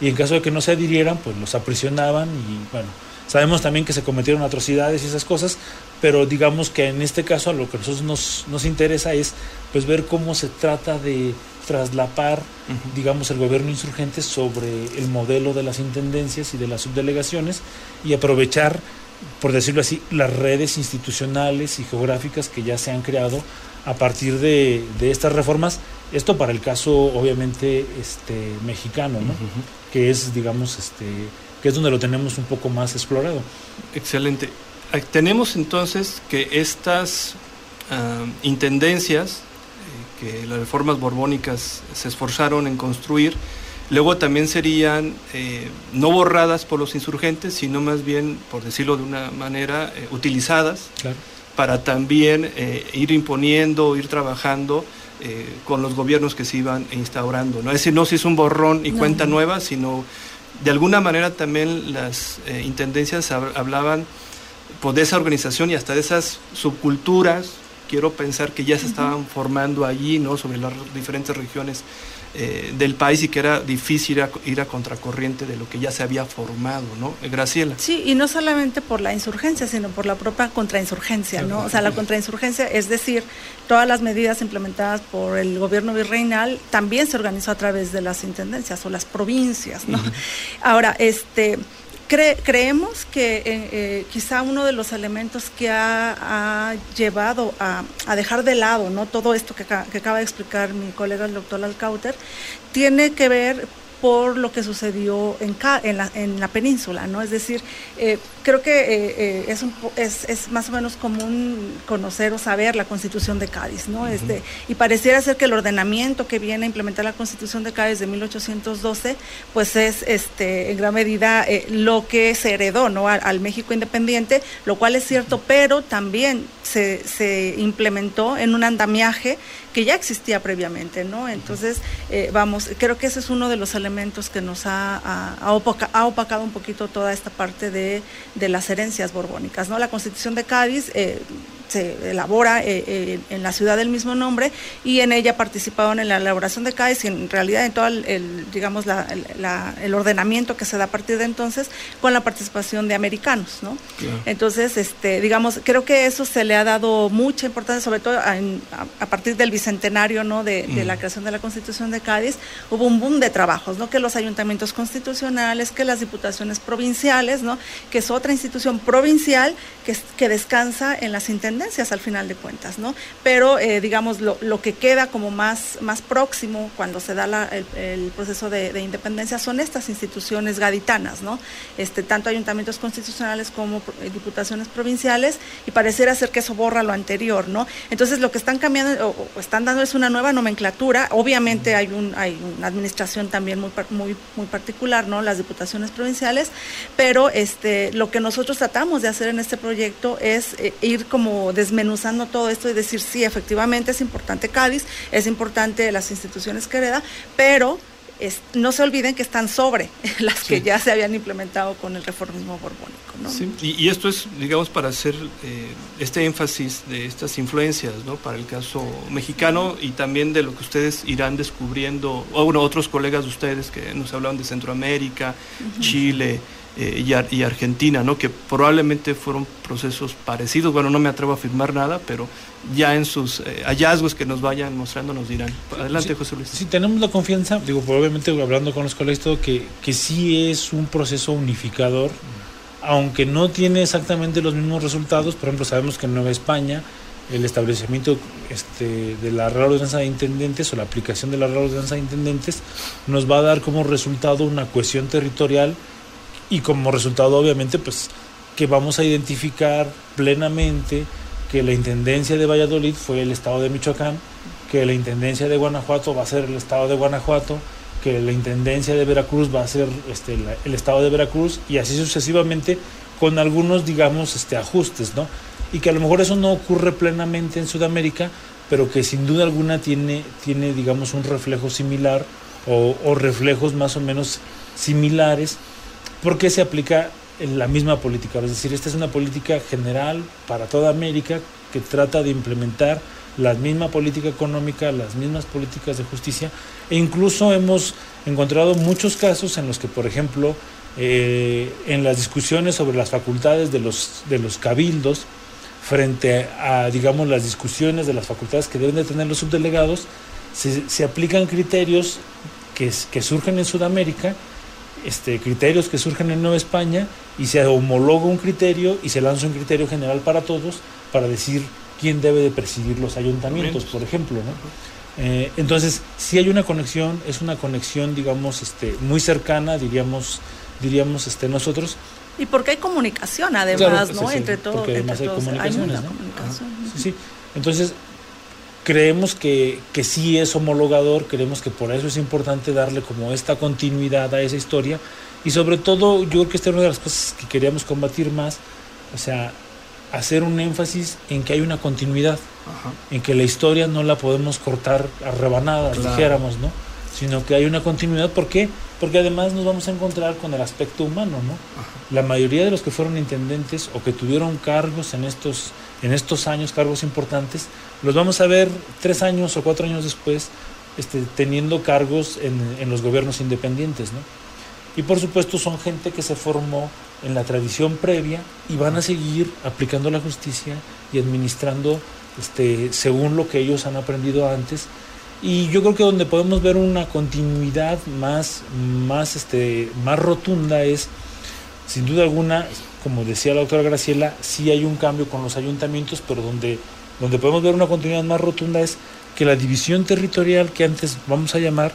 y en caso de que no se adhirieran pues los aprisionaban y bueno sabemos también que se cometieron atrocidades y esas cosas pero digamos que en este caso a lo que a nosotros nos, nos interesa es pues ver cómo se trata de traslapar uh -huh. digamos el gobierno insurgente sobre el modelo de las intendencias y de las subdelegaciones y aprovechar por decirlo así las redes institucionales y geográficas que ya se han creado a partir de, de, estas reformas, esto para el caso obviamente este mexicano, ¿no? Uh -huh. que es digamos este que es donde lo tenemos un poco más explorado. Excelente. Tenemos entonces que estas uh, intendencias eh, que las reformas borbónicas se esforzaron en construir, luego también serían eh, no borradas por los insurgentes, sino más bien, por decirlo de una manera, eh, utilizadas. Claro para también eh, ir imponiendo, ir trabajando eh, con los gobiernos que se iban instaurando. ¿no? Es decir, no si es un borrón y no. cuenta nueva, sino de alguna manera también las eh, intendencias hablaban pues, de esa organización y hasta de esas subculturas, quiero pensar que ya se estaban formando allí, ¿no? sobre las diferentes regiones eh, del país y que era difícil ir a, ir a, contracorriente de lo que ya se había formado, ¿no? Graciela. Sí, y no solamente por la insurgencia, sino por la propia contrainsurgencia, ¿no? O sea, la contrainsurgencia, es decir, todas las medidas implementadas por el gobierno virreinal también se organizó a través de las intendencias o las provincias, ¿no? Uh -huh. Ahora, este Cre creemos que eh, eh, quizá uno de los elementos que ha, llevado a, dejar de lado ¿no? todo esto que, que, acaba de explicar mi colega el doctor Alcauter tiene que ver por lo que sucedió en, en, la, en la, península, ¿no? Es decir, eh, creo que eh, eh, es, un, es, es, más o menos común conocer o saber la Constitución de Cádiz, ¿no? Uh -huh. este, y pareciera ser que el ordenamiento que viene a implementar la Constitución de Cádiz de 1812, pues es este, en gran medida lo que se heredó, ¿no? Al, al, México independiente, lo cual es cierto, pero también se, se implementó en un andamiaje que ya existía previamente, ¿no? Entonces, eh, vamos, creo que ese es uno de los elementos que nos ha, ha, ha, opaca, ha opacado un poquito toda esta parte de, de, las herencias borbónicas, ¿no? La Constitución de Cádiz eh, se elabora eh, eh, en la ciudad del mismo nombre y en ella participaron en la elaboración de Cádiz y en realidad en todo el, el digamos la, la, el ordenamiento que se da a partir de entonces con la participación de americanos, ¿no? Claro. Entonces, este, digamos, creo que eso se le ha dado mucha importancia, sobre todo a, a, partir del bicentenario, ¿no? De, de mm. la creación de la Constitución de Cádiz, hubo un boom de trabajos, ¿no? Que los ayuntamientos constitucionales, que las diputaciones provinciales, ¿no? Que es otra institución provincial que, que descansa en las intendencias al final de cuentas, ¿no? Pero, eh, digamos, lo, lo, que queda como más, más próximo cuando se da el, el, proceso de, de, independencia son estas instituciones gaditanas, ¿no? Este, tanto ayuntamientos constitucionales como eh, diputaciones provinciales y pareciera ser que eso borra lo anterior, ¿no? Entonces, lo que están cambiando o, o están dando es una nueva nomenclatura. Obviamente hay, un, hay una administración también muy, muy, muy particular, ¿no? Las diputaciones provinciales, pero este, lo que nosotros tratamos de hacer en este proyecto es eh, ir como desmenuzando todo esto y decir, sí, efectivamente es importante Cádiz, es importante las instituciones que hereda, pero es, no se olviden que están sobre las sí. que ya se habían implementado con el reformismo borbónico. ¿no? Sí. Y, y, esto es, digamos, para hacer eh, este énfasis de estas influencias, ¿no? Para el caso mexicano y también de lo que ustedes irán descubriendo, o bueno, otros colegas de ustedes que nos hablaban de Centroamérica, uh -huh. Chile, eh, y, y, Argentina, ¿no? que probablemente fueron procesos parecidos. Bueno, no me atrevo a afirmar nada, pero ya en sus eh, hallazgos que nos vayan mostrando nos dirán. Adelante, sí, José Luis. Sí, tenemos la confianza, digo, probablemente hablando con los colegas, todo, que, que sí es un proceso unificador aunque no tiene exactamente los mismos resultados, por ejemplo, sabemos que en Nueva España el establecimiento este, de la Real Ordenanza de Intendentes o la aplicación de la Real Ordenanza de Intendentes nos va a dar como resultado una cohesión territorial y como resultado obviamente pues que vamos a identificar plenamente que la Intendencia de Valladolid fue el Estado de Michoacán, que la Intendencia de Guanajuato va a ser el Estado de Guanajuato, que la Intendencia de Veracruz va a ser este, el Estado de Veracruz y así sucesivamente con algunos, digamos, este, ajustes, ¿no? Y que a lo mejor eso no ocurre plenamente en Sudamérica, pero que sin duda alguna tiene, tiene digamos, un reflejo similar o, o reflejos más o menos similares, porque se aplica la misma política. Es decir, esta es una política general para toda América que trata de implementar la misma política económica, las mismas políticas de justicia, e incluso hemos encontrado muchos casos en los que, por ejemplo, eh, en las discusiones sobre las facultades de los, de los cabildos, frente a, digamos, las discusiones de las facultades que deben de tener los subdelegados, se, aplican criterios que surgen en Sudamérica, este, criterios que surgen en Nueva España, y se homologa un criterio y se lanza un criterio general para todos para decir quién debe de presidir los ayuntamientos, por ejemplo. ¿no? Eh, entonces, si hay una conexión, es una conexión, digamos, este, muy cercana, diríamos, diríamos este, nosotros. Y porque hay comunicación, además, Claro, ¿no? sí, sí, entre todos. porque además entre hay todos. comunicaciones, mucha ¿no? comunicación. Sí, sí. Entonces, creemos que, que sí es homologador, creemos que por eso es importante darle como esta continuidad a esa historia y sobre todo yo creo que esta es una de las cosas que queríamos combatir más, o sea, hacer un énfasis en que hay una continuidad, Ajá. en que la historia no la podemos cortar a rebanadas, Claro. dijéramos, ¿no? Sino que hay una continuidad, ¿por qué? Porque además nos vamos a encontrar con el aspecto humano, ¿no? La mayoría de los que fueron intendentes o que tuvieron cargos en estos, en estos años, cargos importantes, los vamos a ver tres años o cuatro años después este, teniendo cargos en, en los gobiernos independientes, ¿no? Y por supuesto son gente que se formó en la tradición previa y van a seguir aplicando la justicia y administrando este, según lo que ellos han aprendido antes. Y yo creo que donde podemos ver una continuidad más, más, este, más rotunda es, sin duda alguna, como decía la doctora Graciela, sí hay un cambio con los ayuntamientos, pero donde, donde podemos ver una continuidad más rotunda es que la división territorial que antes vamos a llamar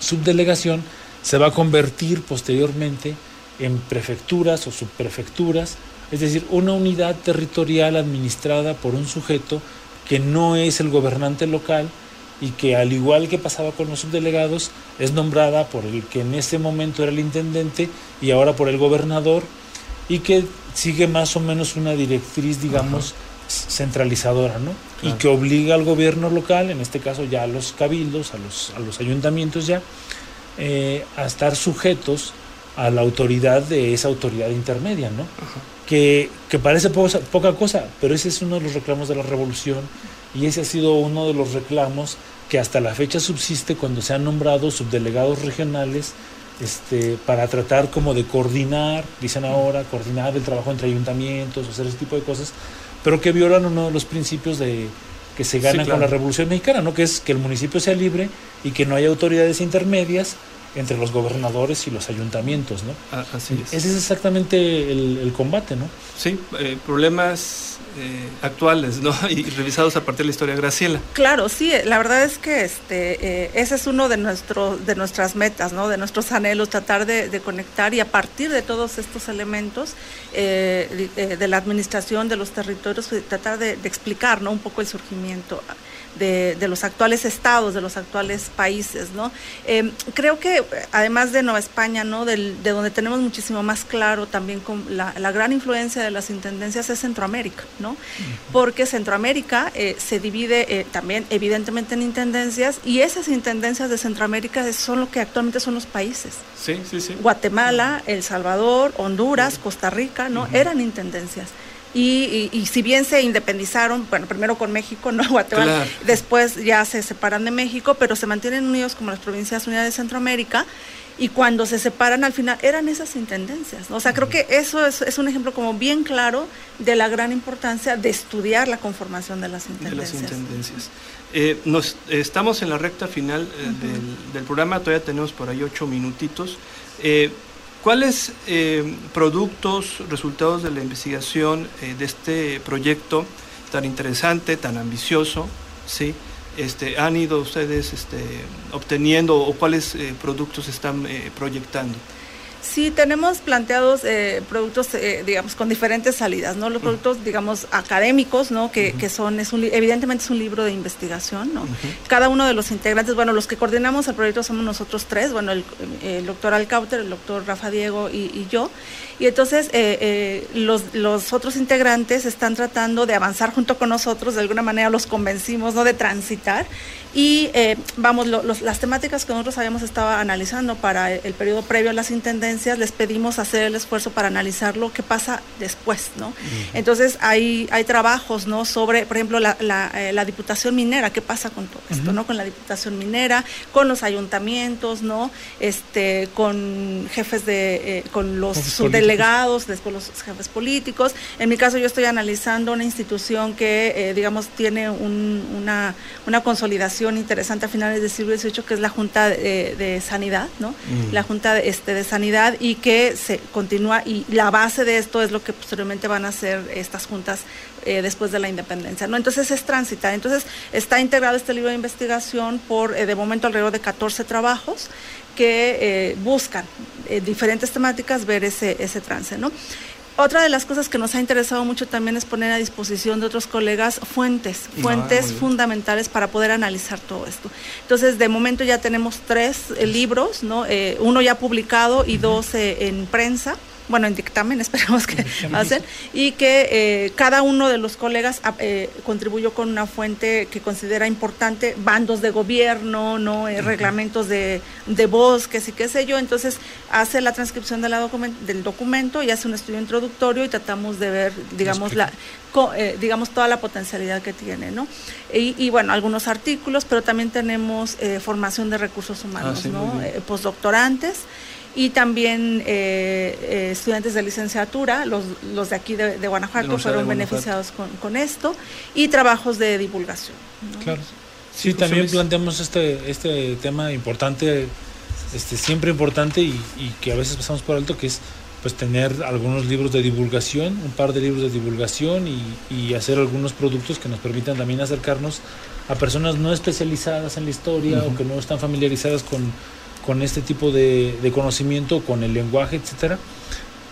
subdelegación se va a convertir posteriormente en prefecturas o subprefecturas, es decir, una unidad territorial administrada por un sujeto que no es el gobernante local y que al igual que pasaba con los subdelegados es nombrada por el que en ese momento era el intendente y ahora por el gobernador y que sigue más o menos una directriz digamos centralizadora ¿no? Claro. y que obliga al gobierno local en este caso ya a los cabildos a los, a los ayuntamientos ya eh, a estar sujetos a la autoridad de esa autoridad intermedia, ¿no? Que, que parece poca cosa, pero ese es uno de los reclamos de la revolución y ese ha sido uno de los reclamos que hasta la fecha subsiste cuando se han nombrado subdelegados regionales este, para tratar como de coordinar, dicen ahora, coordinar el trabajo entre ayuntamientos, hacer ese tipo de cosas, pero que violan uno de los principios de que se ganan claro. con la Revolución Mexicana, ¿no? Que es que el municipio sea libre y que no haya autoridades intermedias entre los gobernadores y los ayuntamientos, ¿no? A- Así es. Ese es exactamente el, el combate, ¿no? Sí, eh, problemas eh, actuales, ¿no? Y revisados a partir de la historia de Graciela. Claro, sí, la verdad es que este, eh, ese es uno de, nuestro, de nuestras metas, ¿no? de nuestros anhelos, tratar de, de conectar y a partir de todos estos elementos eh, de, de la administración de los territorios, pues, tratar de, de explicar ¿no? un poco el surgimiento de, de los actuales estados, de los actuales países. ¿no? Eh, creo que además de Nueva España, ¿no? Del- de donde tenemos muchísimo más claro también con la, la gran influencia de las intendencias es Centroamérica, ¿no? porque Centroamérica eh, se divide eh, también evidentemente en intendencias y esas intendencias de Centroamérica son lo que actualmente son los países. Sí, sí, sí. Guatemala, El Salvador, Honduras, Costa Rica, ¿no? Eran intendencias. Y, y- y si bien se independizaron, bueno, primero con México, no Guatemala, Claro. después ya se separan de México, pero se mantienen unidos como las provincias unidas de Centroamérica. Y cuando se separan al final eran esas intendencias. ¿no? O sea, creo que eso es, es un ejemplo como bien claro de la gran importancia de estudiar la conformación de las de intendencias. las intendencias. Eh, nos, estamos en la recta final eh, del, del programa, todavía tenemos por ahí ocho minutitos. Eh, ¿Cuáles eh, productos, resultados de la investigación eh, de este proyecto tan interesante, tan ambicioso, ¿sí? este, han ido ustedes este, obteniendo o cuáles eh, productos están proyectando? Sí, tenemos planteados eh, productos, eh, digamos, con diferentes salidas, ¿no? Los productos, digamos, académicos, ¿no? Que, que son, es un, evidentemente es un libro de investigación, ¿no? Cada uno de los integrantes, bueno, los que coordinamos el proyecto somos nosotros tres, bueno, el, doctor Alcauter, el doctor Rafa Diego y, yo. Y entonces eh, los, los otros integrantes están tratando de avanzar junto con nosotros, de alguna manera los convencimos, ¿no? De transitar y eh, vamos, las temáticas que nosotros habíamos estado analizando para el, periodo previo a las intendencias, les pedimos hacer el esfuerzo para analizar lo que pasa después, ¿no? Entonces hay, hay trabajos, ¿no? Sobre, por ejemplo, la, la, eh, diputación minera, ¿qué pasa con todo esto, ¿no? Con la diputación minera, con los ayuntamientos, ¿no? Este, con jefes de, eh, con los subdelegados, después los jefes políticos. En mi caso yo estoy analizando una institución que, digamos, tiene una, una consolidación interesante a finales del siglo XVIII, que es la Junta de, Sanidad, ¿no? Mm. La Junta de, este, de Sanidad y que se continúa, y la base de esto es lo que posteriormente van a ser estas juntas eh, después de la independencia, ¿no? Entonces es transitar. Entonces está integrado este libro de investigación por, eh, de momento, alrededor de 14 trabajos que eh, buscan diferentes temáticas ver ese, ese trance, ¿no? Otra de las cosas que nos ha interesado mucho también es poner a disposición de otros colegas fuentes, ah, fuentes fundamentales para poder analizar todo esto. Entonces, de momento ya tenemos tres eh, libros, ¿no? Eh, uno ya publicado y dos eh, en prensa bueno, en dictamen esperemos que hacen, y que eh, cada uno de los colegas ah, eh, contribuyó con una fuente que considera importante, bandos de gobierno, no eh, reglamentos de, de, bosques y qué sé yo, entonces hace la transcripción de la del documento y hace un estudio introductorio y tratamos de ver, digamos, la, digamos toda la potencialidad que tiene, ¿no? Y, bueno, algunos artículos, pero también tenemos formación de recursos humanos, ah, ¿no? postdoctorantes y también eh, eh, estudiantes de licenciatura, los, los de aquí de, Guanajuato fueron beneficiados con, con, esto, y trabajos de divulgación. Claro. Sí, también planteamos este, este tema importante, este, siempre importante y, y, que a veces pasamos por alto, que es pues tener algunos libros de divulgación, un par de libros de divulgación y, y hacer algunos productos que nos permitan también acercarnos a personas no especializadas en la historia o que no están familiarizadas con con este tipo de, conocimiento, con el lenguaje, etcétera,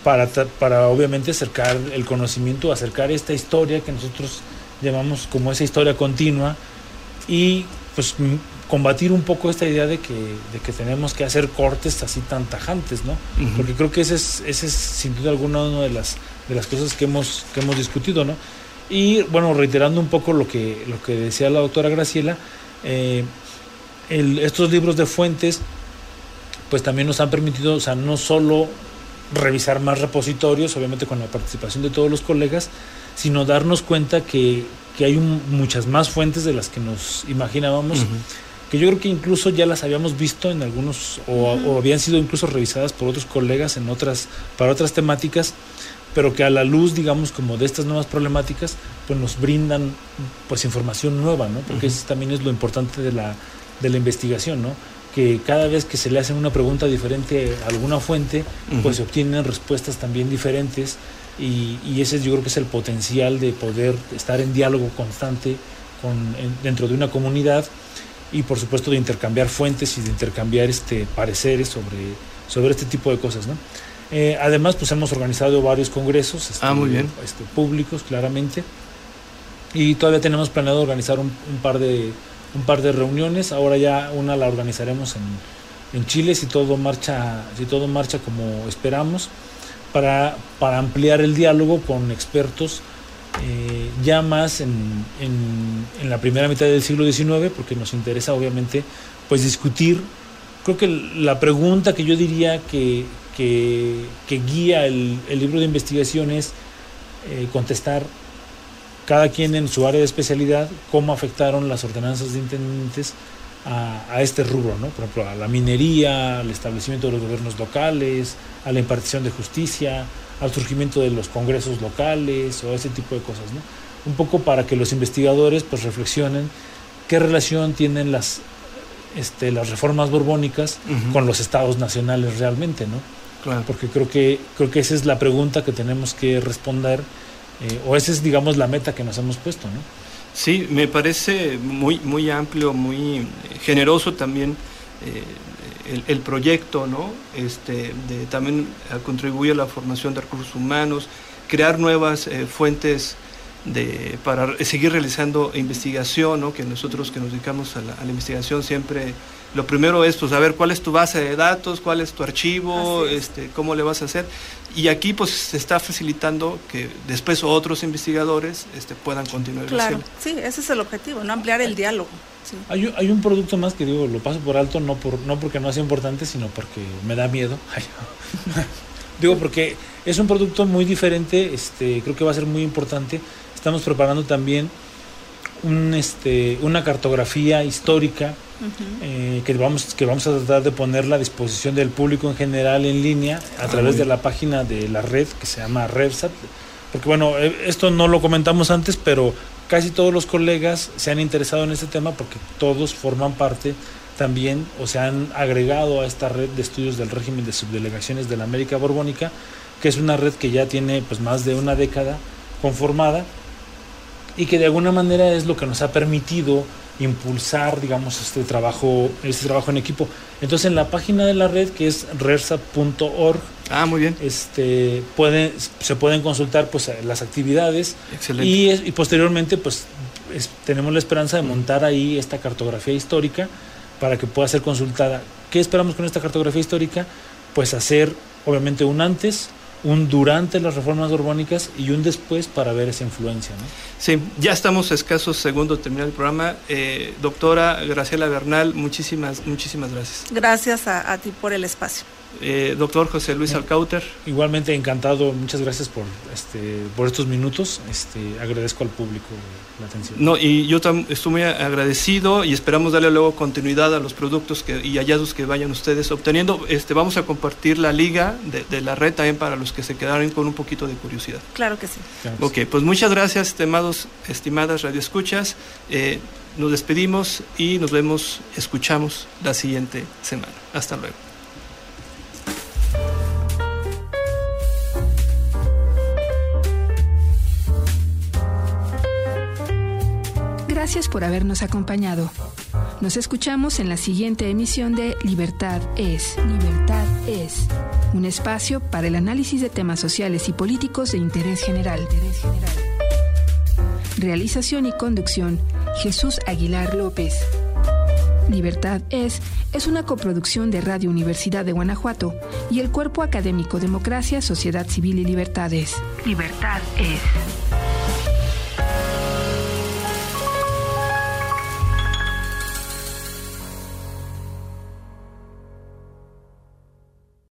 para, para obviamente acercar el conocimiento, acercar esta historia que nosotros llamamos como esa historia continua y pues combatir un poco esta idea de que, de que tenemos que hacer cortes así tan tajantes, ¿no? Porque creo que ese es, ese es sin duda alguna una de las, de las cosas que hemos, que hemos discutido, ¿no? Y bueno, reiterando un poco lo que, lo que decía la doctora Graciela, eh, estos libros de fuentes pues también nos han permitido, o sea, no solo revisar más repositorios, obviamente con la participación de todos los colegas, sino darnos cuenta que, hay muchas más fuentes de las que nos imaginábamos, que yo creo que incluso ya las habíamos visto en algunos, o, habían sido incluso revisadas por otros colegas en otras, para otras temáticas, pero que a la luz, digamos, como de estas nuevas problemáticas, pues nos brindan pues información nueva, ¿no? Porque eso también es lo importante de la, de la investigación, ¿no? Que cada vez que se le hacen una pregunta diferente a alguna fuente, pues se obtienen respuestas también diferentes y, ese yo creo que es el potencial de poder estar en diálogo constante con, dentro de una comunidad y por supuesto de intercambiar fuentes y de intercambiar este, pareceres sobre, sobre este tipo de cosas. ¿no? Eh, además, pues hemos organizado varios congresos este, ah, muy bien. Este, públicos, claramente, y todavía tenemos planeado organizar un par de un par de reuniones. Ahora ya una la organizaremos en, en Chile si todo marcha, si todo marcha como esperamos, para, para ampliar el diálogo con expertos eh, ya más en, en, la primera mitad del siglo XIX, porque nos interesa obviamente pues discutir. Creo que la pregunta que yo diría que, que, guía el, el, libro de investigación es eh, contestar cada quien en su área de especialidad, cómo afectaron las ordenanzas de intendentes a, este rubro, ¿no? Por ejemplo, a la minería, al establecimiento de los gobiernos locales, a la impartición de justicia, al surgimiento de los congresos locales o ese tipo de cosas, ¿no? Un poco para que los investigadores pues reflexionen qué relación tienen las, este, las reformas borbónicas con los estados nacionales realmente, ¿no? Porque creo que, creo que esa es la pregunta que tenemos que responder, eh, o esa es, digamos, la meta que nos hemos puesto, ¿no? Sí, me parece muy, muy amplio, muy generoso también eh, el, proyecto, ¿no? Este, de, también contribuye a la formación de recursos humanos, crear nuevas eh, fuentes de, para seguir realizando investigación, ¿no? que nosotros que nos dedicamos a la, investigación siempre, lo primero es pues saber cuál es tu base de datos, cuál es tu archivo, este, cómo le vas a hacer. Y aquí pues se está facilitando que después otros investigadores este, puedan continuar. Claro, sí, ese es el objetivo, no ampliar el diálogo. Hay, hay, un producto más que digo, lo paso por alto, no, por, no porque no sea importante, sino porque me da miedo. digo, porque es un producto muy diferente, este, creo que va a ser muy importante Estamos preparando también un, este, una cartografía histórica eh, que, vamos, que vamos a tratar de ponerla a disposición del público en general en línea a ah, través de la página de la red que se llama RevSat. Porque bueno, eh, esto no lo comentamos antes, pero casi todos los colegas se han interesado en este tema porque todos forman parte también o se han agregado a esta red de estudios del régimen de subdelegaciones de la América Borbónica, que es una red que ya tiene pues más de una década conformada y que de alguna manera es lo que nos ha permitido impulsar, digamos, este trabajo, este trabajo en equipo. Entonces, en la página de la red, que es rersa.org, ah, muy bien. Este, puede, se pueden consultar pues, las actividades y, y, posteriormente pues, tenemos la esperanza de montar ahí esta cartografía histórica para que pueda ser consultada. ¿Qué esperamos con esta cartografía histórica? Pues hacer, obviamente, un antes, un durante las reformas urbánicas y un después para ver esa influencia. ¿no? Sí, ya estamos escasos segundo terminar el programa. Eh, doctora Graciela Bernal, muchísimas, muchísimas gracias. Gracias a ti por el espacio. Eh, doctor José Luis Alcauter. Igualmente encantado, muchas gracias por este por estos minutos. Este, agradezco al público la atención. No, y yo estoy muy agradecido y esperamos darle luego continuidad a los productos que, y hallazgos que vayan ustedes obteniendo. Este, vamos a compartir la liga de, la red también para los que se quedaron con un poquito de curiosidad. Claro que sí. ok, pues muchas gracias, estimados, estimadas radioescuchas. Eh, nos despedimos y nos vemos, escuchamos la siguiente semana. Hasta luego. Gracias por habernos acompañado. Nos escuchamos en la siguiente emisión de Libertad es. Libertad es. Un espacio para el análisis de temas sociales y políticos de interés general. Realización y conducción, Jesús Aguilar López. Libertad es es una coproducción de Radio Universidad de Guanajuato y el Cuerpo Académico Democracia, Sociedad Civil y Libertades. Libertad es.